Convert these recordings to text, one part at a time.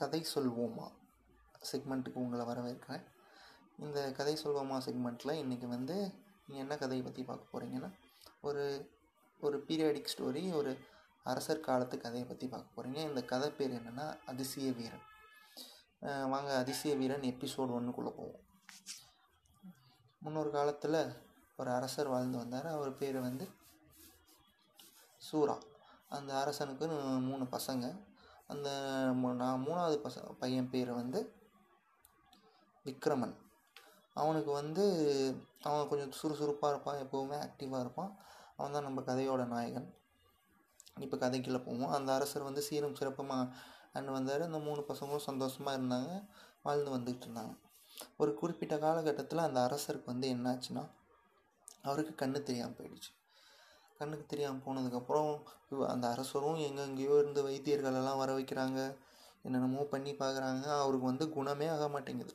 கதை சொல்வோமா? செக்மெண்ட்டுக்கு உங்களை வரவேற்கிறேன். இந்த கதை சொல்வோமா செக்மெண்ட்டில் இன்றைக்கி வந்து நீங்கள் என்ன கதையை பற்றி பார்க்க போகிறீங்கன்னா ஒரு ஒரு பீரியாடிக் ஸ்டோரி ஒரு அரசர் காலத்து கதையை பற்றி பார்க்க போகிறீங்க இந்த கதை பேர் என்னென்னா அதிசய வீரன். வாங்க அதிசய வீரன் எபிசோடு ஒன்றுக்குள்ளே போவோம். முன்னொரு காலத்தில் ஒரு அரசர் வாழ்ந்து வந்தார். அவர் பேர் வந்து சூரா. அந்த அரசனுக்கு மூணு பசங்க. அந்த நான் மூணாவது பச பையன் பேர் வந்து விக்ரமன். அவனுக்கு வந்து அவன் கொஞ்சம் சுறுசுறுப்பாக இருப்பான் எப்போவுமே ஆக்டிவாக இருப்பான். அவன் தான் நம்ம கதையோட நாயகன். இப்போ கதைக்குள்ளே போவோம். அந்த அரசர் வந்து சீரும் சிறப்புமாக அண்ணன் வந்தார். அந்த மூணு பசங்களும் சந்தோஷமாக இருந்தாங்க. வாழ்ந்து வந்துக்கிட்டு இருந்தாங்க. ஒரு குறிப்பிட்ட காலகட்டத்தில் அந்த அரசருக்கு வந்து என்னாச்சுன்னா அவருக்கு கண்ணு தெரியாமல் போயிடுச்சு. கண்ணுக்கு தெரியாமல் போனதுக்கப்புறம் அந்த அரசரும் எங்கெங்கேயோ இருந்து வைத்தியர்கள் எல்லாம் வர வைக்கிறாங்க. என்னென்னமோ பண்ணி பார்க்குறாங்க அவருக்கு வந்து குணமே ஆக மாட்டேங்குது.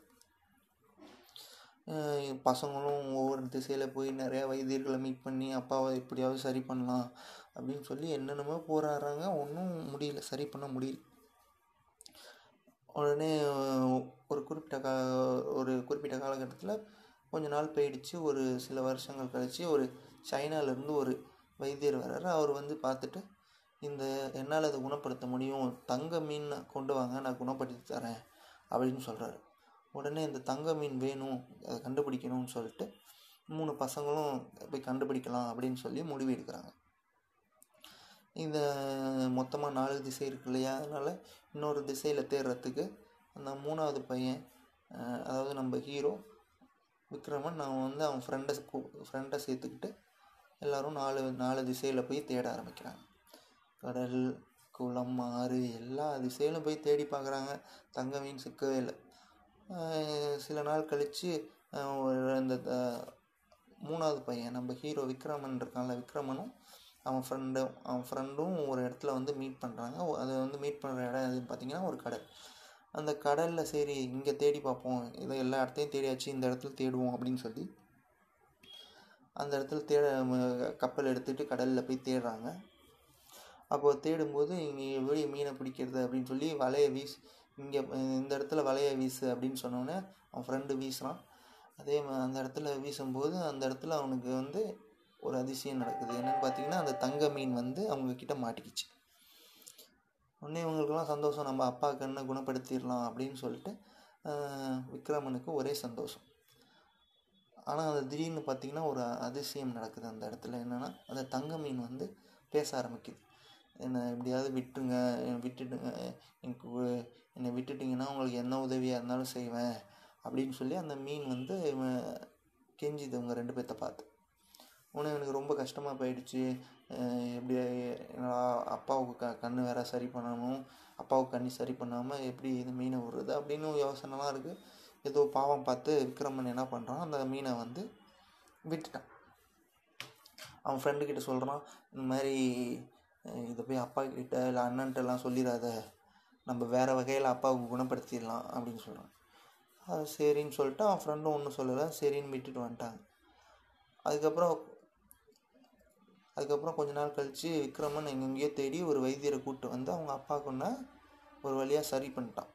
பசங்களும் ஒவ்வொரு திசையில் போய் நிறையா வைத்தியர்களை மீட் பண்ணி அப்பாவை எப்படியாவது சரி பண்ணலாம் அப்படின்னு சொல்லி என்னென்னமோ போராடுறாங்க. ஒன்றும் முடியல. சரி பண்ண முடியல. உடனே ஒரு குறிப்பிட்ட கா ஒரு குறிப்பிட்ட காலகட்டத்தில் கொஞ்ச நாள் போயிடுச்சு. ஒரு சில வருஷங்கள் கழித்து ஒரு சைனாலேருந்து ஒரு வைத்தியர் வர்றாரு. அவர் வந்து பார்த்துட்டு இந்த என்னால் அதை குணப்படுத்த முடியும். தங்க மீன் கொண்டு வாங்க நான் குணப்படுத்தி தரேன் அப்படின்னு சொல்கிறாரு உடனே இந்த தங்க மீன் வேணும் அதை கண்டுபிடிக்கணும்னு சொல்லிட்டு மூணு பசங்களும் போய் கண்டுபிடிக்கலாம் அப்படின்னு சொல்லி முடிவு எடுக்கிறாங்க. இந்த மொத்தமாக நாலு திசை இருக்கு இல்லையா? அதனால் இன்னொரு திசையில் தேடுறதுக்கு அந்த மூணாவது பையன் அதாவது நம்ம ஹீரோ விக்ரமன் நான் வந்து அவன் ஃப்ரெண்டை ஃப்ரெண்டை சேர்த்துக்கிட்டு எல்லாரும் நாலு நாலு திசையில் போய் தேட ஆரம்பிக்கிறாங்க. கடல் குளம் ஆறு எல்லா திசையிலும் போய் தேடி பார்க்குறாங்க தங்க மீன் சிக்கவே இல்லை. சில நாள் கழித்து அந்த மூணாவது பையன் நம்ம ஹீரோ விக்ரமன் இருக்கான்ல விக்ரமனும் அவன் ஃப்ரெண்டும் அவன் ஃப்ரெண்டும் ஒரு இடத்துல வந்து மீட் பண்ணுறாங்க அதை வந்து மீட் பண்ணுற இடம் எதுன்னு பார்த்தீங்கன்னா ஒரு கடல். அந்த கடலில் சரி இங்கே தேடி பார்ப்போம் இதை எல்லா இடத்தையும் தேடியாச்சு இந்த இடத்துல தேடுவோம் அப்படின்னு சொல்லி அந்த இடத்துல தேட கப்பல் எடுத்துகிட்டு கடலில் போய் தேடுறாங்க. அப்போது தேடும்போது இங்கே எப்படி மீனை பிடிக்கிறது அப்படின்னு சொல்லி வலையை வீசு இங்கே இந்த இடத்துல வலையை வீசு அப்படின்னு சொன்னோன்னே அவன் ஃப்ரெண்டு வீசுகிறான் அதே அந்த இடத்துல வீசும்போது அந்த இடத்துல அவனுக்கு வந்து ஒரு அதிசயம் நடக்குது. என்னென்னு பார்த்தீங்கன்னா அந்த தங்க மீன் வந்து அவங்கக்கிட்ட மாட்டிக்கிச்சு. உடனே இவங்களுக்கெல்லாம் சந்தோஷம் நம்ம அப்பா கண்ணை குணப்படுத்திடலாம் அப்படின்னு சொல்லிட்டு விக்ரமனுக்கு ஒரே சந்தோஷம். ஆனால் அது திடீர்னு பார்த்தீங்கன்னா ஒரு அதிசயம் நடக்குது அந்த இடத்துல. என்னென்னா அந்த தங்க மீன் வந்து பேச ஆரம்பிக்குது. என்னை எப்படியாவது விட்டுருங்க என்னை விட்டுடுங்க எனக்கு என்னை விட்டுட்டிங்கன்னா உங்களுக்கு என்ன உதவியாக இருந்தாலும் செய்வேன் அப்படின்னு சொல்லி அந்த மீன் வந்து இவன் கெஞ்சிது இவங்க ரெண்டு பேர்த்த பார்த்து. உடனே எனக்கு ரொம்ப கஷ்டமாக போயிடுச்சு. எப்படி என்னடா அப்பாவுக்கு க கண்ணு வேற சரி பண்ணணும் அப்பாவுக்கு கண்ணி சரி பண்ணாமல் எப்படி இந்த மீனை விடுறது? அப்படின்னு யோசனைலாம் இருக்குது ஏதோ பாவம் பார்த்து விக்ரமன் என்ன பண்ணுறான் அந்த மீனை வந்து விட்டுட்டான். அவன் ஃப்ரெண்டுக்கிட்ட சொல்கிறான் இந்த மாதிரி இதை போய் அப்பா கிட்ட இல்லை அண்ணன்ட்டெல்லாம் சொல்லிடாத. நம்ம வேறு வகையில் அப்பாவுக்கு குணப்படுத்திடலாம் அப்படின்னு சொல்கிறான் அது சரின்னு சொல்லிட்டு அவன் ஃப்ரெண்டும் ஒன்றும் சொல்லலை. சரின்னு விட்டுட்டு வந்துட்டாங்க. அதுக்கப்புறம் அதுக்கப்புறம் கொஞ்ச நாள் கழித்து விக்ரமன் எங்கெங்கேயோ தேடி ஒரு வைத்தியரை கூப்பிட்டு வந்து அவங்க அப்பாவுக்குன்னா ஒரு வழியாக சரி பண்ணிட்டான்.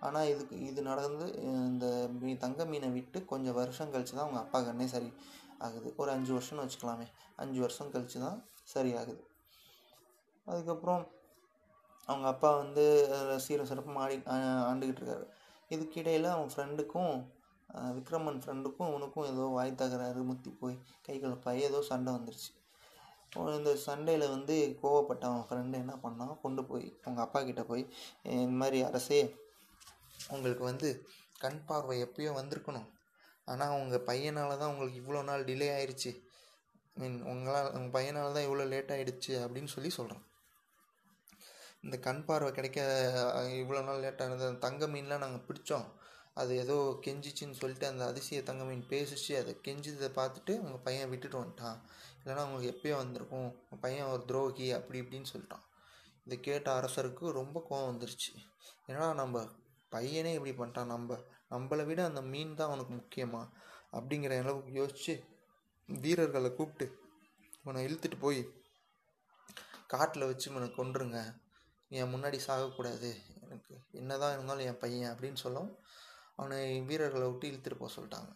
ஆனால் இதுக்கு இது நடந்து இந்த மீ தங்க மீனை விட்டு கொஞ்சம் வருஷம் கழித்து தான் அவங்க அப்பா கண்ணே சரி ஆகுது. ஒரு அஞ்சு வருஷம்னு வச்சுக்கலாமே. அஞ்சு வருஷம் கழிச்சு தான் சரி ஆகுது. அதுக்கப்புறம் அவங்க அப்பா வந்து அஹ், சீரும் சிறப்பும் ஆடி ஆண்டுக்கிட்டு இருக்காரு. இதுக்கிடையில் அவன் ஃப்ரெண்டுக்கும் விக்ரமன் ஃப்ரெண்டுக்கும் இவனுக்கும் ஏதோ வாய் தகராறு முத்தி போய் கை கலப்பாய் ஏதோ சண்டை வந்துருச்சு. இந்த சண்டையில் வந்து கோவப்பட்ட அவன் ஃப்ரெண்டு என்ன பண்ணான்? கொண்டு போய் அவங்க அப்பா கிட்டே போய் இந்த மாதிரி அரசே உங்களுக்கு வந்து கண் பார்வை எப்பயோ வந்திருக்கணும். ஆனால் உங்கள் பையனால் தான் உங்களுக்கு இவ்வளோ நாள் டிலே ஆயிடுச்சு மீன் உங்களால் உங்கள் பையனால் தான் இவ்வளோ லேட் ஆகிடுச்சு அப்படின்னு சொல்லி சொல்கிறான் இந்த கண் பார்வை கிடைக்க இவ்வளோ நாள் லேட் ஆனது அந்த தங்க மீன்லாம் நாங்கள் பிடிச்சோம். அது ஏதோ கெஞ்சிச்சின்னு சொல்லிட்டு அந்த அதிசய தங்க மீன் பேசிச்சு அதை கெஞ்சிதை பார்த்துட்டு உங்கள் பையன் விட்டுட்டு வந்துட்டான். இல்லைன்னா உங்களுக்கு எப்பயோ வந்திருக்கும். உங்கள் பையன் ஒரு துரோகி அப்படி இப்படின்னு சொல்லிட்டான். இதை கேட்ட அரசருக்கு ரொம்ப கோவம் வந்துருச்சு. ஏன்னா நம்ம பையனே இப்படி பண்ணிட்டான் நம்ம நம்மளை விட அந்த மீன் தான் அவனுக்கு முக்கியமா? அப்படிங்கிற அளவுக்கு யோசித்து வீரர்களை கூப்பிட்டு இவனை இழுத்துட்டு போய் காட்டில் வச்சு இவனை கொன்றுங்க. என் முன்னாடி சாகக்கூடாது. எனக்கு என்னதான் இருந்தாலும் என் பையன் அப்படின்னு சொல்லவும் அவனை வீரர்களை விட்டு இழுத்துட்டு போக சொல்லிட்டாங்க.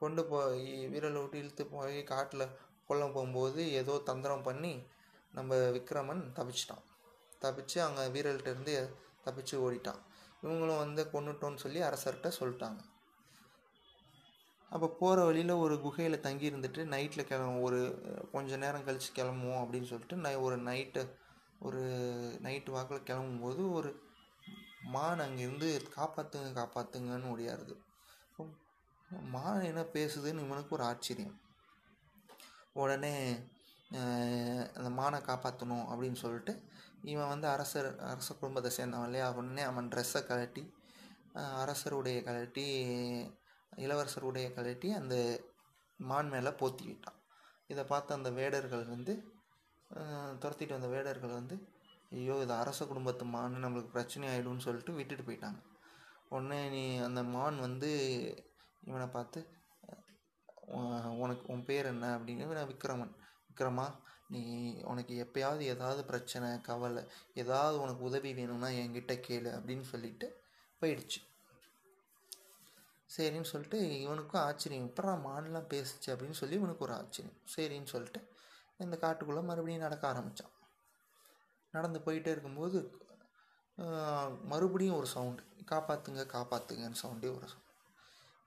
கொண்டு போய் வீரர்களை விட்டு இழுத்து போய் காட்டில் கொல்ல போகும்போது ஏதோ தந்திரம் பண்ணி நம்ம விக்ரமன் தப்பிச்சிட்டான். தப்பிச்சு அங்கே வீரர்கிட்ட இருந்து தப்பிச்சு ஓடிட்டான். இவங்களும் வந்து கொண்டுட்டோன்னு சொல்லி அரசர்கிட்ட சொல்லிட்டாங்க. அப்போ போகிற வழியில் ஒரு குகையில் தங்கி இருந்துட்டு நைட்டில் கிளம்ப ஒரு கொஞ்சம் நேரம் கழித்து கிளம்புவோம் அப்படின்னு சொல்லிட்டு நை ஒரு நைட்டு ஒரு நைட்டு வாக்கில் கிளம்பும்போது ஒரு மான் அங்கேருந்து காப்பாற்றுங்க காப்பாற்றுங்கன்னு ஓடியாருது. மான் என்ன பேசுதுன்னு இவனுக்கு ஒரு ஆச்சரியம். உடனே அந்த மானை காப்பாற்றணும் அப்படின்னு சொல்லிட்டு இவன் வந்து அரசர் அரச குடும்பத்தை சேர்ந்தவன் இல்லையா? உடனே அவன் ட்ரெஸ்ஸை கழட்டி அரசர் அரசருடைய கழட்டி இளவரசருடைய கழட்டி அந்த மான் மேலே போத்திக்கிட்டான் இதை பார்த்த அந்த வேடர்கள் வந்து துரத்திட்டு வந்த வேடர்கள் வந்து ஐயோ இது அரச குடும்பத்து மான் நம்மளுக்கு பிரச்சனை ஆகிடும்னு சொல்லிட்டு விட்டுட்டு போயிட்டாங்க. உடனே நீ அந்த மான் வந்து இவனை பார்த்து உனக்கு உன் பேர் என்ன? அப்படின்னு விக்ரமன் விக்ரமா நீ உனக்கு எப்பயாவது ஏதாவது பிரச்சனை கவலை ஏதாவது உனக்கு உதவி வேணும்னா என்கிட்ட கேளு அப்படின்னு சொல்லிட்டு போயிடுச்சு. சரின்னு சொல்லிட்டு இவனுக்கும் ஆச்சரியம். இப்படா மான்லாம் பேசுச்சு அப்படின்னு சொல்லி இவனுக்கு ஒரு ஆச்சரியம். சரின்னு சொல்லிட்டு இந்த காட்டுக்குள்ளே மறுபடியும் நடக்க ஆரம்பித்தான் நடந்து போயிட்டே இருக்கும்போது மறுபடியும் ஒரு சவுண்டு காப்பாற்றுங்க காப்பாற்றுங்கன்னு சவுண்டே ஒரு சவுண்ட்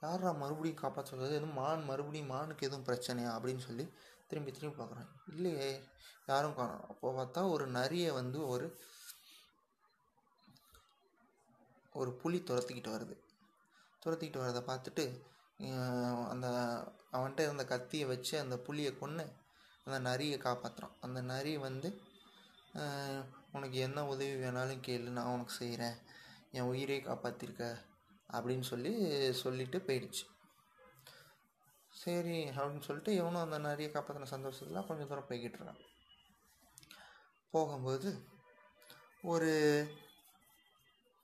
யாரா மறுபடியும் காப்பாற்ற சொல்கிறது எதுவும் மான் மறுபடியும் மானுக்கு எதுவும் பிரச்சனையா அப்படின்னு சொல்லி திரும்பி திரும்பி பார்க்குறான். இல்லையே யாரும் காணும். அப்போ பார்த்தா ஒரு நரியை வந்து ஒரு ஒரு புலி துரத்திக்கிட்டு வருது. துரத்திக்கிட்டு வரதை பார்த்துட்டு அந்த அவன்கிட்ட இருந்த கத்தியை வச்சு அந்த புலியை கொன்று அந்த நரியை காப்பாற்றுறான் அந்த நரி வந்து உனக்கு என்ன உதவி வேணாலும் கேளு நான் உனக்கு செய்கிறேன் என் உயிரை காப்பாற்றிருக்க அப்படின்னு சொல்லி சொல்லிட்டு போயிடுச்சு. சரி அப்படின்னு சொல்லிட்டு இவனும் அந்த நிறைய காப்பாற்றின சந்தோஷத்தில் கொஞ்சம் தூரம் போய்கிட்டு இருக்கான். போகும்போது ஒரு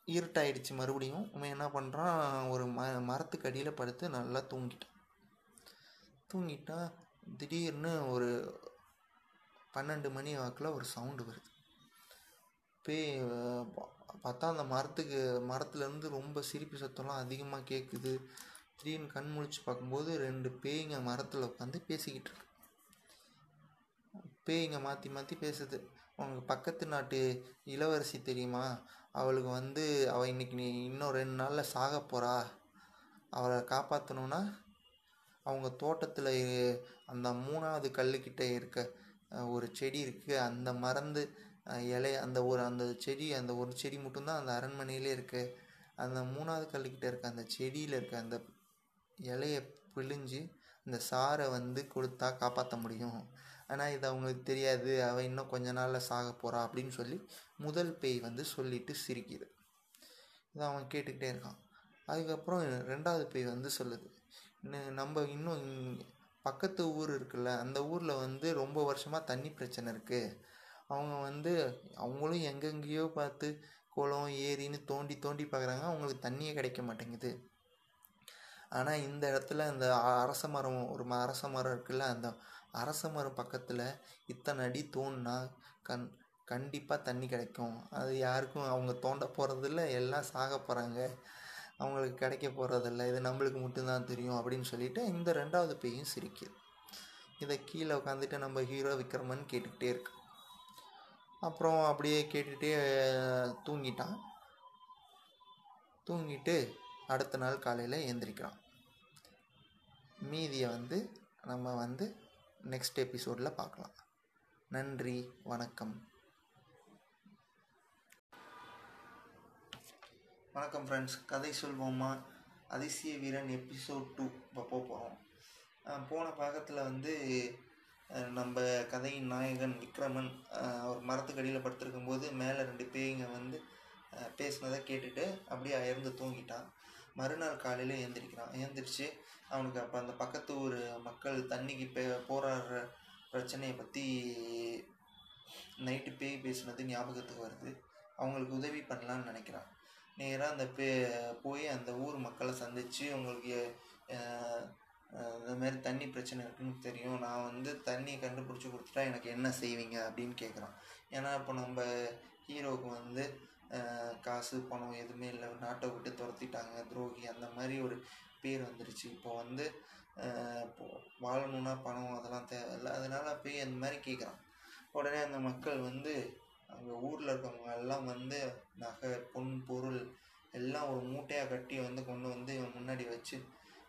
இருட்டாயிடுச்சு மறுபடியும். இவன் என்ன பண்ணுறான் ஒரு ம மரத்துக்கு அடியில் படுத்து நல்லா தூங்கிட்டான். தூங்கிட்டான். திடீர்னு ஒரு பன்னெண்டு மணி வாக்கில் ஒரு சவுண்டு வருது. பேய் பார்த்தா அந்த மரத்துக்கு மரத்துலேருந்து ரொம்ப சிரிப்பு சத்தம்லாம் அதிகமாக கேட்குது திடீர்னு கண் முழிச்சு பார்க்கும்போது ரெண்டு பேய்ங்க மரத்தில் உட்காந்து பேசிக்கிட்டு இருக்கு. பேய்ங்க மாற்றி மாற்றி பேசுது. உனக்கு பக்கத்து நாட்டு இளவரசி தெரியுமா? அவளுக்கு வந்து அவள் இன்னைக்கு நீ இன்னும் ரெண்டு நாளில் சாக போகிறா அவளை காப்பாற்றணுன்னா அவங்க தோட்டத்தில் அந்த மூணாவது கல்லுக்கிட்ட இருக்க ஒரு செடி இருக்குது அந்த மறந்து இலை அந்த ஒரு அந்த செடி அந்த ஒரு செடி மட்டும்தான் அந்த அரண்மனையிலே இருக்குது அந்த மூணாவது கல்லுக்கிட்ட இருக்க அந்த செடியில் இருக்க அந்த இலையை பிழிஞ்சு அந்த சாரை வந்து கொடுத்தா காப்பாற்ற முடியும். ஆனால் இது அவங்களுக்கு தெரியாது. அவள் இன்னும் கொஞ்ச நாளில் சாக போகிறா அப்படின்னு சொல்லி முதல் பேய் வந்து சொல்லிட்டு சிரிக்குது. இதை அவன் கேட்டுக்கிட்டே இருக்கான். அதுக்கப்புறம் ரெண்டாவது பேய் வந்து சொல்லுது. "இன்னும் நம்ம இன்னும் பக்கத்து ஊர் இருக்குல்ல அந்த ஊரில் வந்து ரொம்ப வருஷமாக தண்ணி பிரச்சனை இருக்குது அவங்க வந்து அவங்களும் எங்கெங்கேயோ பார்த்து குளம் ஏரின்னு தோண்டி தோண்டி பார்க்குறாங்க அவங்களுக்கு தண்ணியே கிடைக்க மாட்டேங்குது. ஆனால் இந்த இடத்துல இந்த அ- அரச மரம் ஒரு ம- அரச மரம் இருக்குல்ல அந்த அரச மரம் பக்கத்தில் இத்தனை அடி தோண்டினா கண் கண்டிப்பாக தண்ணி கிடைக்கும். அது யாருக்கும் அவங்க தோண்ட போகிறதில்ல எல்லாம் சாக போகிறாங்க அவங்களுக்கு கிடைக்க போகிறதில்ல இது நம்மளுக்கு மட்டும்தான் தெரியும் அப்படின்னு சொல்லிட்டு இந்த ரெண்டாவது பேயும் சிரிக்குது இதை கீழே உட்காந்துட்டு நம்ம ஹீரோ விக்ரமன் கேட்டுக்கிட்டே இருக்கு. அப்புறம் அப்படியே கேட்டுகிட்டே தூங்கிட்டான். தூங்கிட்டு அடுத்த நாள் காலையில் எழுந்திரிக்கிறோம் மீதியை வந்து நம்ம வந்து நெக்ஸ்ட் எபிசோடில் பார்க்கலாம். நன்றி வணக்கம். வணக்கம் ஃப்ரெண்ட்ஸ் கதை சொல்வோமா? அதிசய வீரன் எபிசோட் டூ இப்போ போக போகிறோம் போன பாகத்தில் வந்து நம்ம கதையின் நாயகன் விக்ரமன் அவர் மரத்துக்கடியில் படுத்திருக்கும் போது மேலே ரெண்டு பேய்ங்க வந்து பேசினதை கேட்டுட்டு அப்படியே அயர்ந்து தூங்கிட்டான். மறுநாள் காலையில் எழுந்திரிக்கிறான் எழுந்திரிச்சு அவனுக்கு அப்போ அந்த பக்கத்து ஊர் மக்கள் தண்ணிக்கு பே போராடுற பிரச்சனையை பற்றி நைட்டு பேய் பேசுனது ஞாபகத்துக்கு வருது. அவங்களுக்கு உதவி பண்ணலான்னு நினைக்கிறான். நேராக அந்த பே போய் அந்த ஊர் மக்களை சந்தித்து உங்களுக்கு இந்த மாதிரி தண்ணி பிரச்சனை இருக்குன்னு தெரியும். நான் வந்து தண்ணியை கண்டுபிடிச்சி கொடுத்துட்டா எனக்கு என்ன செய்வீங்க அப்படின்னு கேட்குறான் ஏன்னா இப்போ நம்ம ஹீரோவுக்கு வந்து காசு பணம் எதுவுமே இல்லை. நாட்டை விட்டு துரத்திட்டாங்க. துரோகி அந்த மாதிரி ஒரு பேர் வந்துருச்சு. இப்போ வந்து இப்போ வாழணும்னா பணம் அதெல்லாம் தேவையில்லை அதனால போய் அந்த மாதிரி கேட்குறான். உடனே அந்த மக்கள் வந்து அங்கே ஊரில் இருக்கவங்க எல்லாம் வந்து நகை பொன் பொருள் எல்லாம் ஒரு மூட்டையாக கட்டி வந்து கொண்டு வந்து இவன் முன்னாடி வச்சு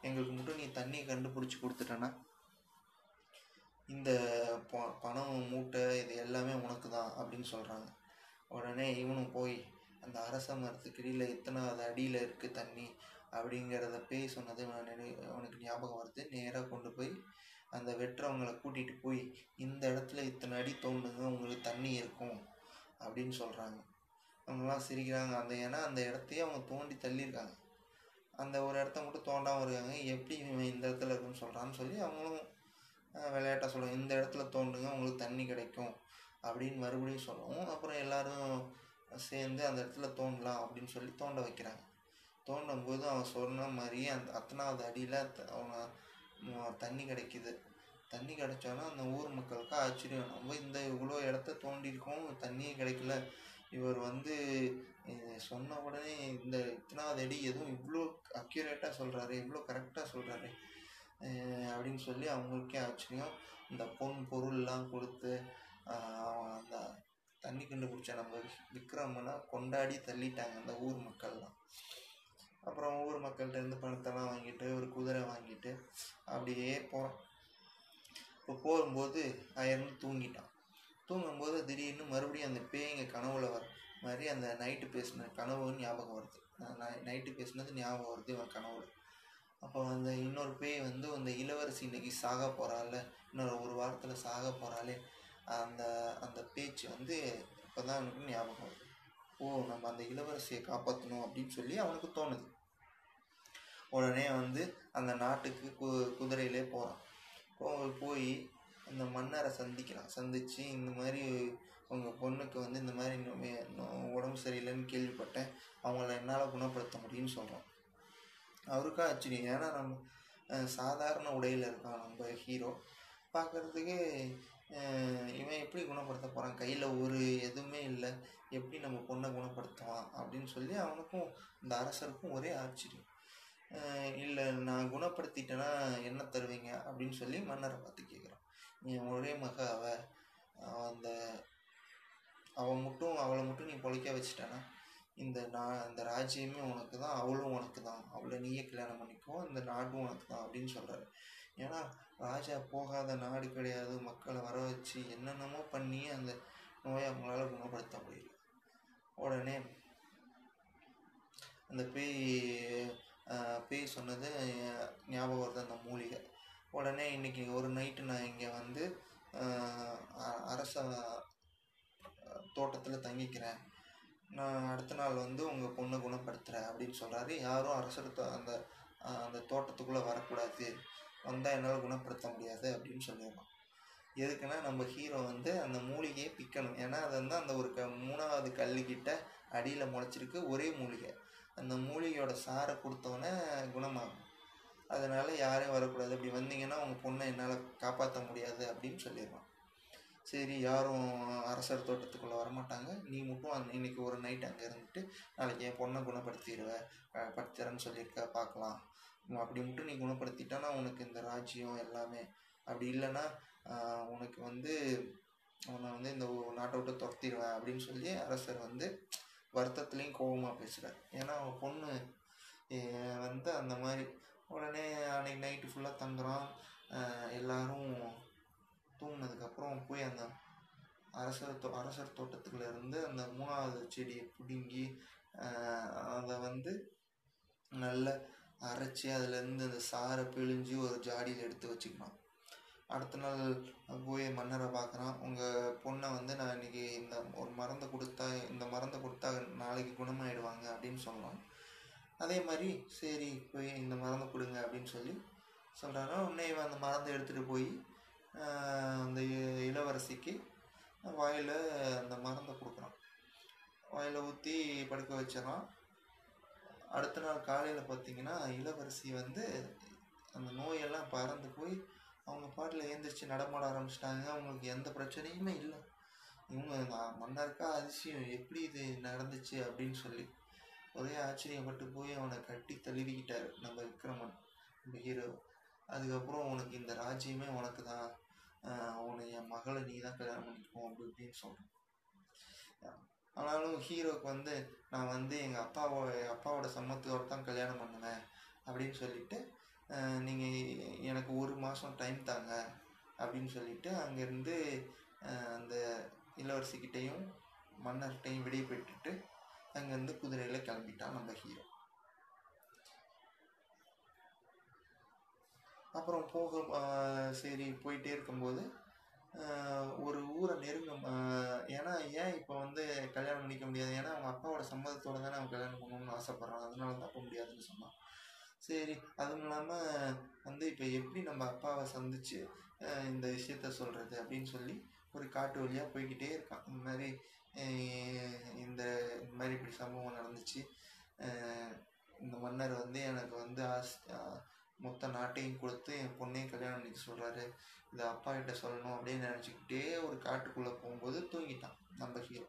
எங்களுக்கு மட்டும் நீ தண்ணி கண்டுபிடிச்சி கொடுத்துட்டனா? இந்த ப- பணம் மூட்டை இது எல்லாமே உனக்கு தான் அப்படின்னு சொல்கிறாங்க உடனே இவனும் போய் அந்த அரச மரத்துக்கடியில் இத்தனாவது அடியில் இருக்குது தண்ணி? அப்படிங்கிறத பேய் சொன்னது அவனுக்கு ஞாபகம் வருது. நேராக கொண்டு போய் அந்த வெட்டுறவங்களை கூட்டிகிட்டு போய் இந்த இடத்துல இத்தனை அடி தோண்டுங்க உங்களுக்கு தண்ணி இருக்கும் அப்படின்னு சொல்கிறாங்க அவங்களாம் சிரிக்கிறாங்க. அந்த ஏன்னா அந்த இடத்தையே அவங்க தோண்டி தள்ளியிருக்காங்க. அந்த ஒரு இடத்த மட்டும் தோண்டாமல் இருக்காங்க. எப்படி இவன் இந்த இடத்துல இருக்குன்னு சொல்கிறான்னு சொல்லி அவங்களும் விளையாட்டாக சொல்லுவாங்க இந்த இடத்துல தோண்டுங்க உங்களுக்கு தண்ணி கிடைக்கும் அப்படின்னு மறுபடியும் சொல்லவும் அப்புறம் எல்லாரும் சேர்ந்து அந்த இடத்துல தோண்டலாம் அப்படின்னு சொல்லி தோண்ட வைக்கிறாங்க. தோண்டும் போது அவன் சொன்ன மாதிரியே அந்த அத்தனாவது அடியில் அவன் தண்ணி கிடைக்குது. தண்ணி கிடைச்சோன்னா அந்த ஊர் மக்களுக்கு ஆச்சரியம். நம்ம இந்த இவ்வளோ இடத்த தோண்டியிருக்கோம் தண்ணியே கிடைக்கல. இவர் வந்து சொன்ன உடனே இந்த இத்தனாவது அடி எதுவும் இவ்வளோ அக்யூரேட்டாக சொல்கிறாரு இவ்வளோ கரெக்டாக சொல்கிறாரு அப்படின்னு சொல்லி அவங்களுக்கே ஆச்சரியம். இந்த பொன் பொருள்லாம் கொடுத்து அவன் அந்த தண்ணி கண்டுபிடிச்ச நம்ம விக்ரமனை கொண்டாடி தள்ளிட்டாங்க அந்த ஊர் மக்கள்லாம். அப்புறம் ஊர் மக்கள்கிட்ட இருந்து பணத்தெல்லாம் வாங்கிட்டு ஒரு குதிரை வாங்கிட்டு அப்படியே போகிறான் இப்போ போகும்போது அயர்ந்து தூங்கிட்டான். தூங்கும்போது திடீர்னு மறுபடியும் அந்த பேய்ங்க கனவுல வர மாதிரி அந்த நைட்டு பேசின கனவு ஞாபகம் வருது. நைட்டு பேசினது ஞாபகம் வருது இவன் கனவுல. அப்போ அந்த இன்னொரு பேய் வந்து அந்த இளவரசி இன்னைக்கு சாக போகிறாள் இன்னொரு ஒரு வாரத்தில் சாக போகிறாளே அந்த அந்த பேச்சு வந்து இப்போ தான் அவனுக்கு ஞாபகம் வருது. ஓ நம்ம அந்த இளவரசியை காப்பாற்றணும் அப்படின்னு சொல்லி அவனுக்கு தோணுது. உடனே வந்து அந்த நாட்டுக்கு கு குதிரையிலே போகிறான் போ போய் அந்த மன்னரை சந்திக்கிறான். சந்தித்து இந்த மாதிரி உங்கள் பொண்ணுக்கு வந்து இந்த மாதிரி உடம்பு சரியில்லைன்னு கேள்விப்பட்டேன். அவங்கள என்னால் குணப்படுத்த முடியும்னு சொல்கிறான் அவருக்கா ஆச்சரியம். ஏன்னா நம்ம சாதாரண உடையில் இருக்கான் நம்ம ஹீரோ பார்க்குறதுக்கு இவன் எப்படி குணப்படுத்த போகிறான் கையில் ஒரு எதுவுமே இல்லை. எப்படி நம்ம பொண்ணை குணப்படுத்துவான் அப்படின்னு சொல்லி அவனுக்கும் இந்த அரசருக்கும் ஒரே ஆச்சரியம். இல்லை நான் குணப்படுத்திட்டேன்னா என்ன தருவீங்க? அப்படின்னு சொல்லி மன்னரை பார்த்து கேட்குறான் என் ஒரே மக அவ. அந்த அவள் மட்டும் அவளை மட்டும் நீ பொழைக்க வச்சிட்டேன்னா இந்த நான் இந்த ராஜ்யமே உனக்கு தான் அவளும் உனக்கு தான் அவளை நீயே கல்யாணம் பண்ணிக்கோ இந்த நாடும் உனக்கு தான் அப்படின்னு சொல்கிறாரு ஏன்னா ராஜா போகாத நாடு கிடையாது. மக்களை வர வச்சு என்னென்னமோ பண்ணி அந்த நோயை அவங்களால குணப்படுத்த முடியல. உடனே அந்த பேய் பேய் சொன்னது ஞாபகம் வருது அந்த மூலிகை. உடனே இன்னைக்கு ஒரு நைட்டு நான் இங்கே வந்து அ- அரச தோட்டத்தில் தங்கிக்கிறேன். நான் அடுத்த நாள் வந்து உங்கள் பொண்ணை குணப்படுத்துகிறேன் அப்படின்னு சொல்கிறாரு யாரும் அரசர் அந்த அந்த தோட்டத்துக்குள்ளே வரக்கூடாது. வந்தால் என்னால் குணப்படுத்த முடியாது அப்படின்னு சொல்லிடுறான் எதுக்குன்னா நம்ம ஹீரோ வந்து அந்த மூலிகையை பிக்கணும். ஏன்னா அது வந்து அந்த ஒரு க மூணாவது கல்லுக்கிட்ட அடியில் முளைச்சிருக்கு ஒரே மூலிகை. அந்த மூலிகையோட சாரை கொடுத்தோன்னே குணமாகும். அதனால் யாரையும் வரக்கூடாது. அப்படி வந்தீங்கன்னா உங்கள் பொண்ணை என்னால் காப்பாற்ற முடியாது அப்படின்னு சொல்லிடுவான் சரி யாரும் அரசர் தோட்டத்துக்குள்ளே வரமாட்டாங்க. நீ மட்டும் இன்னைக்கு ஒரு நைட் அங்கே இருந்துட்டு நாளைக்கு என் பொண்ணை குணப்படுத்திடுவேன் படுத்துறேன்னு சொல்லியிருக்க பார்க்கலாம். அப்படி மட்டும் நீ குணப்படுத்திட்டானா உனக்கு இந்த ராஜ்யம் எல்லாமே. அப்படி இல்லைன்னா உனக்கு வந்து அவனை வந்து இந்த நாட்டை விட்டு துரத்திடுவேன் அப்படின்னு சொல்லி அரசர் வந்து வருத்தத்துலேயும் கோபமாக பேசுகிறார் ஏன்னா அவன் பொண்ணு வந்து அந்த மாதிரி உடனே அன்னைக்கு நைட்டு ஃபுல்லாக தங்குறான். எல்லாரும் தூங்கினதுக்கப்புறம் போய் அந்த அரசர் தோ அரசர் தோட்டத்துக்குள்ள இருந்து அந்த மூணாவது செடியை பிடுங்கி அதை வந்து நல்லா அரைச்சி அதுலேருந்து அந்த சாறை பிழிஞ்சு ஒரு ஜாடியில் எடுத்து வச்சுக்கணும். அடுத்த நாள் போய் மன்னரை பார்க்குறான். உங்கள் பொண்ணை வந்து நான் இன்னைக்கு இந்த ஒரு மருந்தை கொடுத்தா இந்த மருந்தை கொடுத்தா நாளைக்கு குணமாயிடுவாங்க அப்படின்னு சொல்லலாம் அதே மாதிரி சரி போய் இந்த மருந்தை கொடுங்க அப்படின்னு சொல்லி சொல்கிறாங்க உடனே இவன் அந்த மருந்தை எடுத்துகிட்டு போய் அந்த இ- இளவரசிக்கு வாயில் அந்த மருந்தை கொடுக்குறான். வாயில் ஊற்றி படுக்க வச்சிடறான். அடுத்த நாள் காலையில் பார்த்தீங்கன்னா இளவரசி வந்து அந்த நோயெல்லாம் பறந்து போய் அவங்க பாட்டில் எழுந்திரிச்சு நடமாட ஆரம்பிச்சிட்டாங்க. அவங்களுக்கு எந்த பிரச்சனையுமே இல்லை. இவங்க மன்னருக்கா அதிசயம். எப்படி இது நடந்துச்சு அப்படின்னு சொல்லி. ஒரே ஆச்சரியப்பட்டு போய் அவனை கட்டி தழுவிக்கிட்டார் நம்ம விக்ரமன் நம்ம ஹீரோ. அதுக்கப்புறம் உனக்கு இந்த ராஜ்யமே உனக்கு தான் உன்னை என் மகளை நீ தான் கல்யாணம் பண்ணிக்கோ அப்படி இப்படின்னு சொல்கிறேன் ஆனாலும் ஹீரோக்கு வந்து நான் வந்து எங்கள் அப்பாவோ எங்கள் அப்பாவோட சம்மத்தோடு தான் கல்யாணம் பண்ணுவேன் அப்படின்னு சொல்லிட்டு நீங்கள் எனக்கு ஒரு மாதம் டைம் தாங்க அப்படின்னு சொல்லிட்டு அங்கேருந்து அந்த இளவரசிக்கிட்டையும் மன்னர்கிட்டையும் விடை பெற்றுட்டு அங்கேருந்து குதிரையில் கிளம்பிட்டான் நம்ம ஹீரோ. அப்புறம் போக சரி போயிட்டே இருக்கும்போது ஒரு ஊரை நெருங்க ஏன்னா ஏன் இப்போ வந்து கல்யாணம் பண்ணிக்க முடியாது? ஏன்னா அவங்க அப்பாவோட சம்மதத்தோட தானே அவன் கல்யாணம் பண்ணணும்னு ஆசைப்பட்றான் அதனால தான் போக முடியாதுன்னு சொன்னான். சரி அதுவும் இல்லாமல் வந்து இப்போ எப்படி நம்ம அப்பாவை சந்திச்சு இந்த விஷயத்த சொல்கிறது அப்படின்னு சொல்லி ஒரு காட்டு வழியாக போய்கிட்டே இருக்கான். இந்த மாதிரி இந்த இந்த மாதிரி இப்படி சம்பவம் நடந்துச்சு. இந்த மன்னர் வந்து எனக்கு வந்து ஆஸ் மொத்த நாட்டையும் கொடுத்து என் பொண்ணையும் கல்யாணம் பண்ணிக்க சொல்கிறாரு இதை அப்பா கிட்ட சொல்லணும் அப்படின்னு நினச்சிக்கிட்டே ஒரு காட்டுக்குள்ளே போகும்போது தூங்கிட்டான் நம்ம ஹீரோ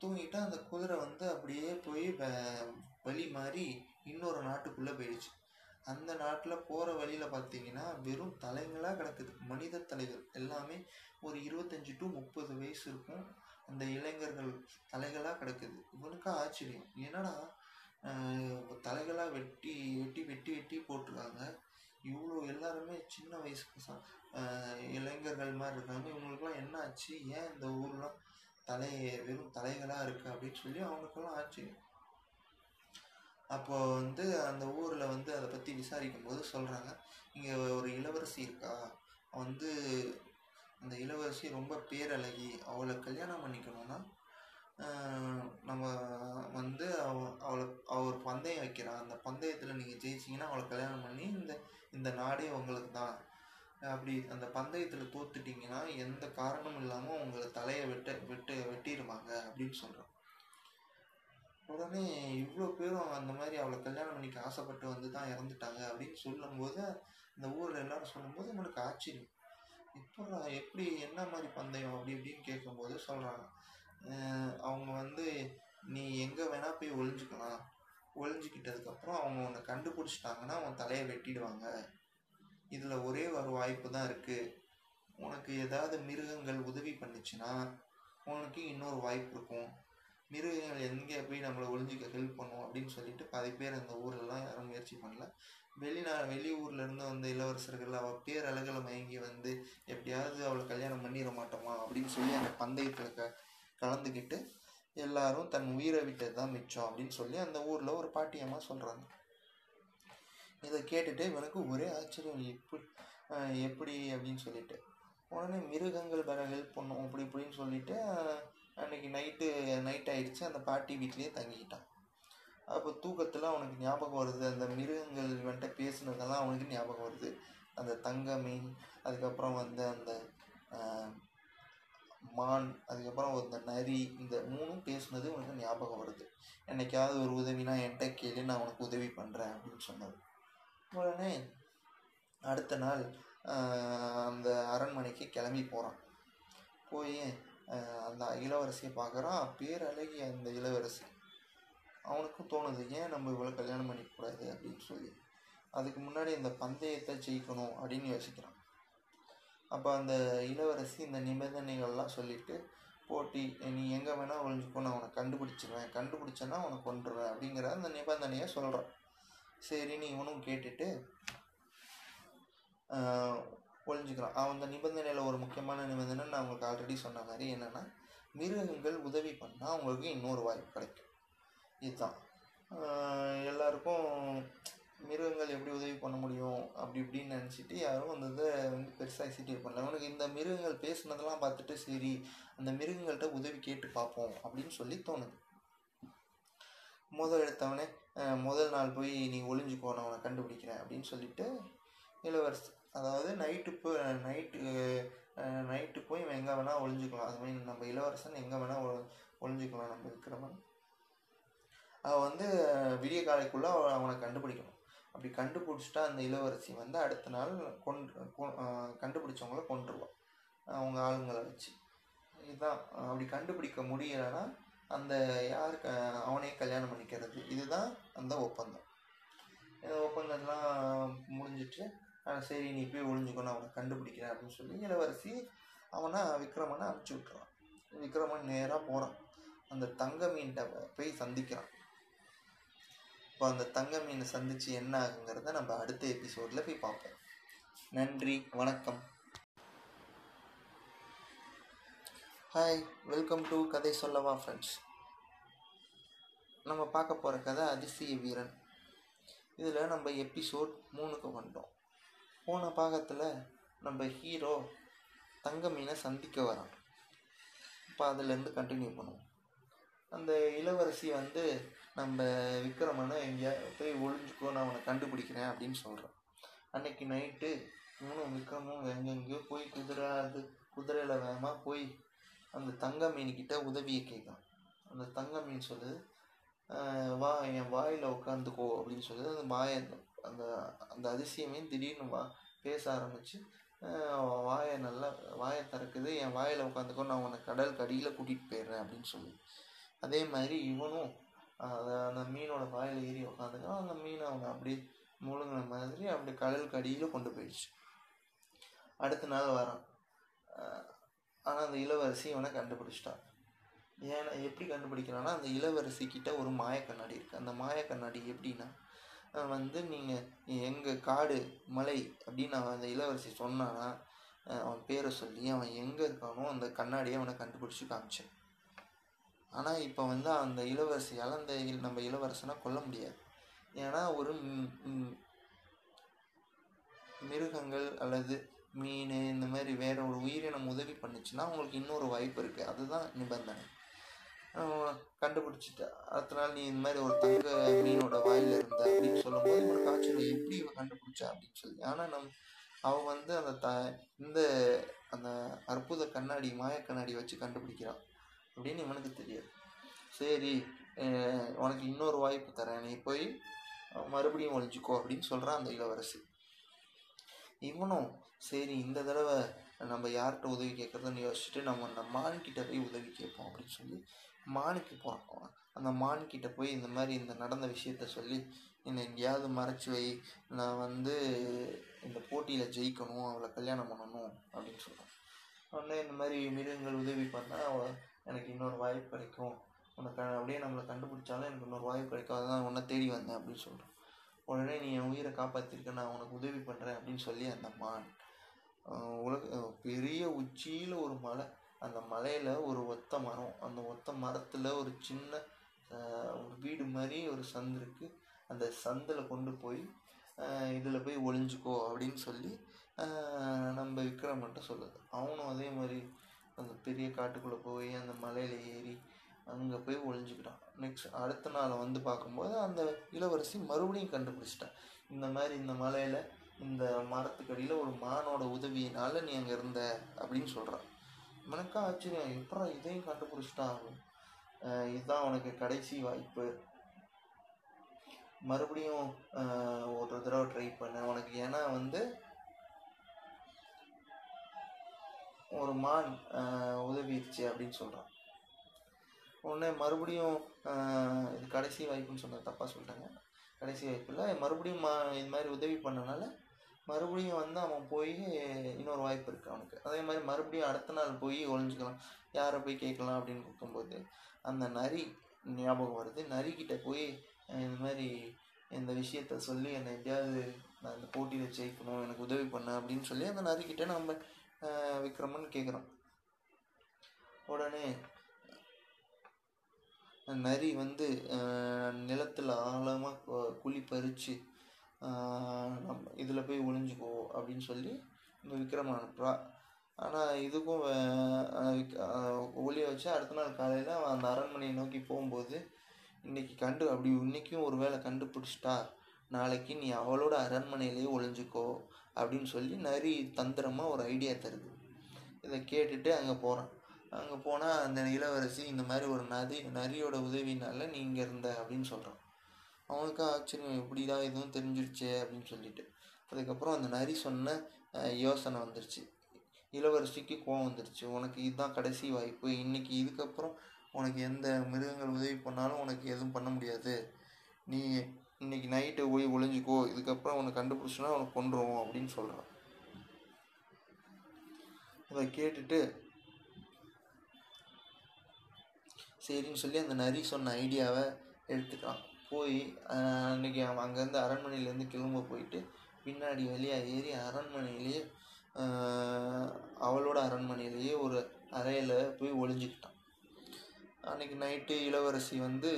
தூங்கிட்டா அந்த குதிரை வந்து அப்படியே போய் வ- வழி மாறி இன்னொரு நாட்டுக்குள்ளே போயிடுச்சு. அந்த நாட்டில் போகிற வழியில் பார்த்தீங்கன்னா வெறும் தலைங்களாக கிடக்குது. மனித தலைகள் எல்லாமே ஒரு இருபத்தஞ்சி டு முப்பது வயசு இருக்கும். அந்த இளைஞர்கள் தலைகளாக கிடக்குது. இவனுக்கு ஆச்சரியம். என்னடா தலைகளாக வெட்டி வெட்டி வெட்டி வெட்டி போட்டிருக்காங்க. இவ்வளோ எல்லாருமே சின்ன வயசு பசங்க இளைஞர்கள் மாதிரி இருக்காங்க. இவங்களுக்குலாம் என்ன ஆச்சு? ஏன் இந்த ஊர்லாம் தலை வெறும் தலைகளாக இருக்குது அப்படின்னு சொல்லி அவனுக்கெல்லாம் ஆச்சு. அப்போ வந்து அந்த ஊரில் வந்து அதை பற்றி விசாரிக்கும் போது சொல்கிறாங்க இங்கே ஒரு இளவரசி இருக்கா? வந்து அந்த இளவரசி ரொம்ப பேரழகி. அவளை கல்யாணம் பண்ணிக்கணும்னா நம்ம வந்து அவ அவளை அவர் ஒரு பந்தயம் வைக்கிறா. அந்த பந்தயத்தில் நீங்கள் ஜெயிச்சிங்கன்னா அவளை கல்யாணம் பண்ணி இந்த இந்த நாடே உங்களுக்கு தான். அப்படி அந்த பந்தயத்தில் தோத்துட்டிங்கன்னா எந்த காரணமும் இல்லாமல் உங்களை தலையை வெட்ட வெட்டு வெட்டிடுவாங்க அப்படின்னு சொல்கிறான் உடனே இவ்வளோ பேரும் அந்த மாதிரி அவளை கல்யாணம் பண்ணிக்க ஆசைப்பட்டு வந்து தான் இறந்துட்டாங்க அப்படின்னு சொல்லும்போது இந்த ஊரில் எல்லாரும் சொல்லும்போது இவனுக்கு ஆச்சரியம். இப்போ எப்படி என்ன மாதிரி பந்தயம்? அப்படி இப்படின்னு கேட்கும்போது சொல்கிறாங்க அவங்க வந்து நீ எங்கே வேணால் போய் ஒளிஞ்சுக்கலாம். ஒளிஞ்சுக்கிட்டதுக்கப்புறம் அவங்க உன்னை கண்டுபிடிச்சிட்டாங்கன்னா உன் தலையை வெட்டிடுவாங்க. இதில் ஒரே ஒரு வாய்ப்பு தான் இருக்குது உனக்கு ஏதாவது மிருகங்கள் உதவி பண்ணிச்சுன்னா உனக்கு இன்னொரு வாய்ப்பு இருக்கும். மிருகங்கள் எங்கே போய் நம்மளை ஒளிஞ்சிக்க ஹெல்ப் பண்ணும் அப்படின்னு சொல்லிட்டு பாதி பேர் அந்த ஊர்லலாம் யாரும் முயற்சி பண்ணல. வெளிநா வெளியூர்லேருந்து வந்த இளவரசர்கள் அவள் பேரழகில் மயங்கி வந்து எப்படியாவது அவளை கல்யாணம் பண்ணிட மாட்டோமா? அப்படின்னு சொல்லி அந்த பந்தயத்தில் இருக்க கலந்துக்கிட்டு எல்லாரும் தன் உயிரை விட்டது தான் மிச்சம் அப்படின்னு சொல்லி அந்த ஊரில் ஒரு பாட்டியம்மா சொல்கிறாங்க இதை கேட்டுட்டு இவனுக்கு ஒரே ஆச்சரியம் எப்படி எப்படி? அப்படின்னு சொல்லிட்டு. உடனே மிருகங்கள் வர ஹெல்ப் பண்ணும் அப்படி இப்படின்னு சொல்லிட்டு அன்னைக்கு நைட்டு நைட் ஆயிடுச்சு. அந்த பாட்டி வீட்லேயே தங்கிக்கிட்டான். அப்போ தூக்கத்தில் அவனுக்கு ஞாபகம் வருது. அந்த மிருகங்கள் வந்துட்டு பேசுனதெல்லாம் அவனுக்கு ஞாபகம் வருது. அந்த தங்க மீன் அதுக்கப்புறம் வந்து அந்த மான் அதுக்கப்புறம் இந்த நரி இந்த மூணும் பேசுனது உனக்கு ஞாபகம் வருது. என்னைக்காவது ஒரு உதவினா என்கிட்ட கேளு நான் உனக்கு உதவி பண்ணுறேன் அப்படின்னு சொன்னது. உடனே அடுத்த நாள் அந்த அரண்மனைக்கு கிளம்பி போகிறான் போய் அந்த இளவரசியை பார்க்குறான். பேரழகி அந்த இளவரசி. அவனுக்கும் தோணுது ஏன் நம்ம இவ்வளோ கல்யாணம் பண்ணிக்கூடாது அப்படின்னு சொல்லி. அதுக்கு முன்னாடி இந்த பந்தயத்தை ஜெயிக்கணும் அப்படின்னு யோசிக்கிறான். அப்போ அந்த இளவரசி இந்த நிபந்தனைகள்லாம் சொல்லிவிட்டு போட்டி நீ எங்கே வேணால் ஒழிஞ்சுக்கோ நான் உனக்கு கண்டுபிடிச்சிருவேன். கண்டுபிடிச்சேன்னா உனக்கு கொண்டுருவேன் அப்படிங்கிற அந்த நிபந்தனையை சொல்கிறான் சரின்னு இவனும் கேட்டுட்டு ஒழிஞ்சுக்கிறான் அவன் அந்த நிபந்தனையில் ஒரு முக்கியமான நிபந்தனை நான் உங்களுக்கு ஆல்ரெடி சொன்ன மாதிரி என்னென்னா மிருகங்கள் உதவி பண்ணால் அவங்களுக்கு இன்னொரு வாய்ப்பு கிடைக்கும். இதுதான். எல்லாருக்கும் மிருகங்கள் எப்படி உதவி பண்ண முடியும்? அப்படி இப்படின்னு நினச்சிட்டு யாரும் அந்த இதை வந்து பெருசாக எக்ஸிக்யூட் பண்ணல. அவனுக்கு இந்த மிருகங்கள் பேசுனதெல்லாம் பார்த்துட்டு சரி அந்த மிருகங்கள்கிட்ட உதவி கேட்டு பார்ப்போம் அப்படின்னு சொல்லி தோணுது. முதல் எடுத்தவனே முதல் நாள் போய் நீ ஒளிஞ்சுக்கோ நான் அவனை கண்டுபிடிக்கிறேன் அப்படின்னு சொல்லிட்டு இளவரசி அதாவது நைட்டு போ நைட்டு நைட்டு போய் இவன் எங்கே வேணால் ஒளிஞ்சுக்கலாம். அது மாதிரி நம்ம இளவரசன் எங்கே வேணால் ஒளிஞ்சுக்கலாம் நம்ம விக்ரமன். அவன் வந்து விடிய காலைக்குள்ளே அவனை கண்டுபிடிக்கணும். அப்படி கண்டுபிடிச்சிட்டா அந்த இளவரசி வந்து அடுத்த நாள் கொண்டு கண்டுபிடிச்சவங்கள கொண்டுருவான் அவங்க ஆளுங்களை வச்சு. இதுதான். அப்படி கண்டுபிடிக்க முடியலைன்னா அந்த யார் க அவனே கல்யாணம் பண்ணிக்கிறது. இதுதான் அந்த ஒப்பந்தம். இந்த ஒப்பந்தம்லாம் முடிஞ்சிட்டு சரி நீ போய் ஒழிஞ்சுக்கணும் அவனை கண்டுபிடிக்கிறேன் அப்படின்னு சொல்லி இளவரசி அவனை விக்ரமனை அனுப்பிச்சி விட்டுறான். விக்ரமன் நேராக போகிறான் அந்த தங்க மீன்கிட்ட போய் சந்திக்கிறான். இப்போ அந்த தங்க மீனை சந்தித்து என்ன ஆகுங்கிறத நம்ம அடுத்த எபிசோடில் போய் பார்ப்போம். நன்றி வணக்கம். ஹாய் வெல்கம் டு கதை சொல்லவா ஃப்ரெண்ட்ஸ் நம்ம பார்க்க போகிற கதை அதிசய வீரன். இதில் நம்ம எபிசோட் மூணுக்கு வந்தோம் போன பாகத்தில் நம்ம ஹீரோ தங்க மீனை சந்திக்க வரான். இப்போ அதுலேருந்து கண்டினியூ பண்ணுவோம். அந்த இளவரசி வந்து நம்ம விக்ரமனை எங்கேயா போய் ஒளிஞ்சுக்கோ நான் அவனை கண்டுபிடிக்கிறேன் அப்படின்னு சொல்கிறான் அன்னைக்கு நைட்டு இவனும் விக்ரமும் எங்கெங்கேயோ போய் குதிரை அது குதிரையில் வேகமாக போய் அந்த தங்க மீன்கிட்ட உதவியை கேட்கான் அந்த தங்க மீன் சொல்லுது வா என் வாயில் உட்காந்துக்கோ அப்படின்னு சொல்லுது. அந்த வாயை அந்த அந்த அதிசயமே திடீர்னு வா பேச ஆரம்பித்து வாயை நல்லா வாயை திறக்குது என் வாயில் உட்காந்துக்கோ நான் உன்னை கடல் கடியில் கூட்டிகிட்டு போயிடுறேன் அப்படின்னு சொல்லி அதே மாதிரி இவனும் அந்த அந்த மீனோட வாயில் ஏறி உட்காந்துக்கிறான் அந்த மீனை அவனை அப்படியே முழுங்கின மாதிரி அப்படி கடலுக்கு அடியில் கொண்டு போயிடுச்சு. அடுத்த நாள் வரான். ஆனால் அந்த இளவரசி இவனை கண்டுபிடிச்சிட்டான். ஏன்னா எப்படி கண்டுபிடிக்கிறான்னா அந்த இளவரசி கிட்ட ஒரு மாய கண்ணாடி இருக்குது அந்த மாய கண்ணாடி எப்படின்னா வந்து நீங்கள் எங்கள் காடு மலை அப்படின்னு அவன் அந்த இளவரசி சொன்னான்னா அவன் பேரை சொல்லி அவன் எங்கே இருக்கானோ அந்த கண்ணாடியை அவனை கண்டுபிடிச்சி காமிச்சேன். ஆனால் இப்போ வந்து அந்த இளவரசியால் அந்த நம்ம இளவரசனை கொல்ல முடியாது. ஏன்னா ஒரு மிருகங்கள் அல்லது மீன் இந்த மாதிரி வேற ஒரு உயிரினம் உதவி பண்ணுச்சுன்னா அவங்களுக்கு இன்னொரு வாய்ப்பு இருக்குது அதுதான் நிபந்தனை. கண்டுபிடிச்சிட்டா அடுத்த நீ இந்த மாதிரி ஒரு தங்க மீனோட வாயில் இருந்த அப்படின்னு சொல்லும்போது ஒரு காய்ச்சல் எப்படி இவன் கண்டுபிடிச்சா அப்படின்னு சொல்லி. ஆனால் நம் அவன் வந்து அந்த த இந்த அந்த அற்புத கண்ணாடி மாய கண்ணாடி வச்சு கண்டுபிடிக்கிறான் அப்படின்னு இவனுக்கு தெரியாது. சரி உனக்கு இன்னொரு வாய்ப்பு தரேன். நீ போய் மறுபடியும் ஒழிஞ்சிக்கோ அப்படின்னு சொல்கிறான் அந்த இளவரசி. இவனும் சரி இந்த தடவை நம்ம யார்கிட்ட உதவி கேட்குறதுன்னு யோசிச்சுட்டு நம்ம அந்த மான்கிட்ட போய் உதவி கேட்போம் அப்படின்னு சொல்லி மானுக்கு போகிறான் அந்த மான்கிட்ட போய் இந்த மாதிரி இந்த நடந்த விஷயத்த சொல்லி என்னை எங்கேயாவது மறைச்சி வை. நான் வந்து இந்த போட்டியில் ஜெயிக்கணும் அவளை கல்யாணம் பண்ணணும் அப்படின்னு சொல்கிறான் உடனே இந்த மாதிரி மிருகங்கள் உதவி பண்ணால் அவ எனக்கு இன்னொரு வாய்ப்பு கிடைக்கும். உனக்கு அப்படியே நம்மளை கண்டுபிடிச்சாலும் எனக்கு இன்னொரு வாய்ப்பு கிடைக்கும். அதுதான் உன்னை தேடி வந்தேன் அப்படின்னு சொல்கிறான் உடனே நீ என் உயிரை காப்பாற்றிருக்க நான் உனக்கு உதவி பண்ணுறேன் அப்படின்னு சொல்லி அந்த மான் உலக பெரிய உச்சியில் ஒரு மலை. அந்த மலையில் ஒரு ஒத்த மரம். அந்த ஒத்த மரத்தில் ஒரு சின்ன ஒரு வீடு மாதிரி ஒரு சந்து இருக்குது அந்த சந்தில் கொண்டு போய் இதில் போய் ஒளிஞ்சுக்கோ அப்படின்னு சொல்லி நம்ம விக்ரமன்ட்ட சொல்லுது. அவனும் அதே மாதிரி அந்த பெரிய காட்டுக்குள்ளே போய் அந்த மலையில் ஏறி அங்கே போய் ஒளிஞ்சுக்கிட்டான். நெக்ஸ்ட் அடுத்த நாள் வந்து பார்க்கும்போது அந்த இளவரசி மறுபடியும் கண்டுபிடிச்சிட்டான். இந்த மாதிரி இந்த மலையில் இந்த மரத்துக்கடியில் ஒரு மானோட உதவியினால நீ அங்கே இருந்த அப்படின்னு சொல்கிறான் எனக்கா ஆச்சரியம் எப்படா இதையும் கண்டுபிடிச்சிட்டான்? இதுதான் உனக்கு கடைசி வாய்ப்பு. மறுபடியும் ஒரு தடவை ட்ரை பண்ண. உனக்கு ஏன்னா வந்து ஒரு மான் உதவிடுச்சு அப்படின்னு சொல்கிறான் உடனே மறுபடியும் இது கடைசி வாய்ப்புன்னு சொன்னது தப்பாக சொல்லிட்டாங்க. கடைசி வாய்ப்பில் மறுபடியும் மா இது மாதிரி உதவி பண்ணனால மறுபடியும் வந்து அவன் போய் இன்னொரு வாய்ப்பு இருக்குது அவனுக்கு. அதே மாதிரி மறுபடியும் அடுத்த நாள் போய் ஒழிஞ்சிக்கலாம் யாரை போய் கேட்கலாம் அப்படின்னு கொடுக்கும்போது அந்த நரி ஞாபகம் வருது. நரிக்கிட்ட போய் இந்த மாதிரி இந்த விஷயத்த சொல்லி என்னை எப்படியாவது நான் இந்த போட்டியில் ஜெயிக்கணும் எனக்கு உதவி பண்ண அப்படின்னு சொல்லி அந்த நரிக்கிட்ட நம்ம விக்ரமன் கேட்குறான் உடனே நரி வந்து நிலத்தில் ஆழமாக குழி பறித்து நம்ம இதில் போய் ஒளிஞ்சுக்கோ அப்படின்னு சொல்லி இந்த விக்ரமன் அனுப்புகிறா ஆனால் இதுக்கும் ஒளிய வச்சு அடுத்த நாள் காலையில் அவன் அந்த அரண்மனையை நோக்கி போகும்போது இன்னைக்கு கண்டு அப்படி இன்னைக்கும் ஒரு வேளை கண்டுபிடிச்சிட்டா நாளைக்கு நீ அவளோட அரண்மனையிலேயே ஒளிஞ்சுக்கோ அப்படின்னு சொல்லி நரி தந்திரமாக ஒரு ஐடியா தருது. இதை கேட்டுட்டு அங்கே போகிறான் அங்கே போனால் அந்த இளவரசி இந்த மாதிரி ஒரு நதி நரியோட உதவினால நீ இங்கே இருந்த அப்படின்னு சொல்கிறான் அவனுக்கு ஆச்சரியம் இப்படிதான் எதுவும் தெரிஞ்சிருச்சே? அப்படின்னு சொல்லிட்டு. அதுக்கப்புறம் அந்த நரி சொன்ன யோசனை வந்துருச்சு. இளவரசிக்கு கோவம் வந்துருச்சு. உனக்கு இதுதான் கடைசி வாய்ப்பு. இன்னைக்கு இதுக்கப்புறம் உனக்கு எந்த மிருகங்கள் உதவி பண்ணாலும் உனக்கு எதுவும் பண்ண முடியாது. நீ இன்னைக்கு நைட்டு போய் ஒளிஞ்சிக்கோ இதுக்கப்புறம் அவனை கண்டுபிடிச்சுன்னா அவனை கொண்டுருவோம் அப்படின்னு சொல்கிறான் அதை கேட்டுட்டு சரின்னு சொல்லி அந்த நரி சொன்ன ஐடியாவை எடுத்துக்கலாம் போய் அன்றைக்கி அன்னைக்கு அவன் அங்கேருந்து அரண்மனையிலேருந்து கிளம்ப போயிட்டு பின்னாடி வழியாக ஏறி அரண்மனையிலேயே அவளோட அரண்மனையிலேயே ஒரு அறையில் போய் ஒளிஞ்சிக்கிட்டான். அன்னைக்கு நைட்டு இளவரசி வந்து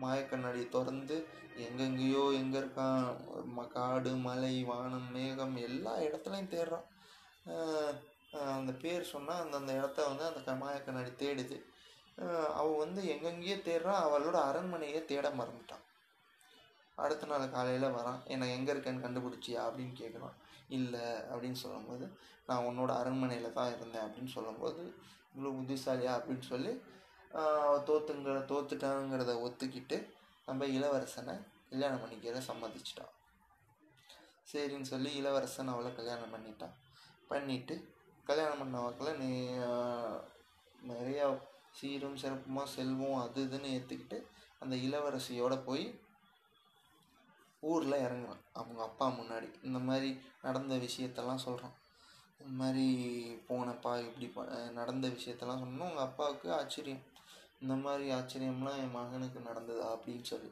மாயக்கண்ணாடி திறந்து எங்கெங்கேயோ எங்கே இருக்கான். ம- காடு மலை வானம் மேகம் எல்லா இடத்துலையும் தேடுறான். அந்த பேர் சொன்னால் அந்தந்த இடத்த வந்து அந்த மாயக்கண்ணாடி தேடுது. அவள் வந்து எங்கெங்கேயோ தேடுறான். அவளோட அரண்மனையே தேட மறந்துட்டான். அடுத்த நாள் காலையில் வரான். என்னை எங்கே இருக்கேன்னு கண்டுபிடிச்சியா? அப்படின்னு கேட்குறான் இல்லை அப்படின்னு சொல்லும்போது நான் உன்னோட அரண்மனையில் தான் இருந்தேன் அப்படின்னு சொல்லும்போது இவ்வளோ புத்திசாலியா? அப்படின்னு சொல்லி தோத்துங்கிற தோத்துட்டாங்கிறத ஒத்துக்கிட்டு நம்ம இளவரசனை கல்யாணம் பண்ணிக்கிற சம்மதிச்சிட்டான். சரின்னு சொல்லி இளவரசன் அவளை கல்யாணம் பண்ணிட்டான். பண்ணிட்டு கல்யாணம் பண்ண வாக்கில் நீ நிறையா சீரும் சிறப்புமாக செல்வம் அது இதுன்னு ஏற்றுக்கிட்டு அந்த இளவரசியோட போய் ஊரில் இறங்குறான். அவங்க அப்பா முன்னாடி. இந்த மாதிரி நடந்த விஷயத்தெல்லாம் சொல்கிறான் இந்த மாதிரி போனப்பா இப்படி ப- நடந்த விஷயத்தெல்லாம் சொன்னோம். உங்கள் அப்பாவுக்கு ஆச்சரியம். இந்த மாதிரி ஆச்சரியம்லாம் என் மகனுக்கு நடந்ததா அப்படின்னு சொல்லி.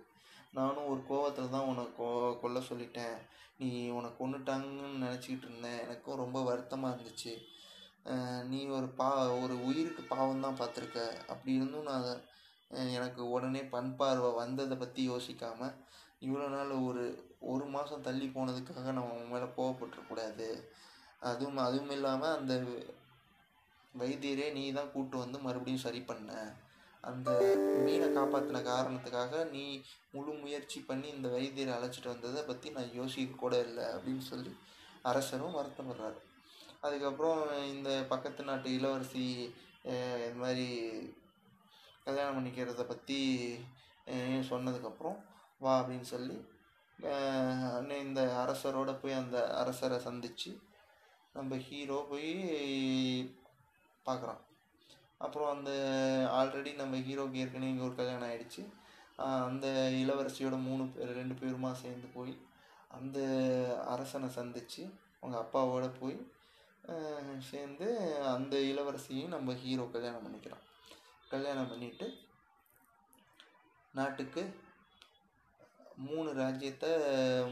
நானும் ஒரு கோவத்தில் தான் உன்னை கொ கொல்ல சொல்லிட்டேன். நீ உன்னை கொண்டுட்டாங்கன்னு நினச்சிக்கிட்டு இருந்தேன். எனக்கும் ரொம்ப வருத்தமாக இருந்துச்சு. நீ ஒரு பா ஒரு உயிருக்கு பாவம் தான் பார்த்துருக்க. அப்படி இருந்தும் நான் அதை எனக்கு உடனே பண் பார்வை வந்ததை பற்றி யோசிக்காமல் இவ்வளோ நாள் ஒரு ஒரு மாதம் தள்ளி போனதுக்காக நான் உன் மேலே கோவப்பட்டுருக்கூடாது அதுவும் அதுவும் இல்லாமல் அந்த வைத்தியரே நீ தான் கூப்பிட்டு வந்து மறுபடியும் சரி பண்ண. அந்த மீனை காப்பாற்றின காரணத்துக்காக நீ முழு முயற்சி பண்ணி இந்த வைத்தியரை அழைச்சிட்டு வந்ததை பற்றி நான் யோசிக்க கூட இல்லை அப்படின்னு சொல்லி அரசரும் வருத்தப்படுறாரு. அதுக்கப்புறம் இந்த பக்கத்து நாட்டு இளவரசி இது இந்த மாதிரி கல்யாணம் பண்ணிக்கிறத பற்றி சொன்னதுக்கப்புறம் வா அப்படின்னு சொல்லி இந்த அரசரோட போய் அந்த அரசரை சந்தித்து நம்ம ஹீரோ போய் பார்க்குறான் அப்புறம் அந்த ஆல்ரெடி நம்ம ஹீரோக்கு ஏற்கனவே இங்கே ஒரு கல்யாணம் ஆகிடுச்சு அந்த இளவரசியோட மூணு பேர் ரெண்டு பேருமா சேர்ந்து போய் அந்த அரசனை சந்தித்து அவங்க அப்பாவோட போய் சேர்ந்து அந்த இளவரசியையும் நம்ம ஹீரோ கல்யாணம் பண்ணிக்கிறான் கல்யாணம் பண்ணிட்டு நாட்டுக்கு மூணு ராஜ்யத்தை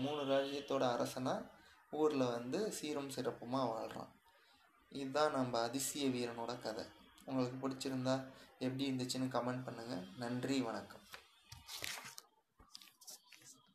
மூணு ராஜ்யத்தோட அரசனாக ஊரில் வந்து சீரும் சிறப்புமாக வாழ்கிறான் இதுதான் நம்ம அதிசய வீரனோட கதை. உங்களுக்கு பிடிச்சிருந்தா எப்படி இருந்துச்சுன்னு கமெண்ட் பண்ணுங்கள் நன்றி வணக்கம்.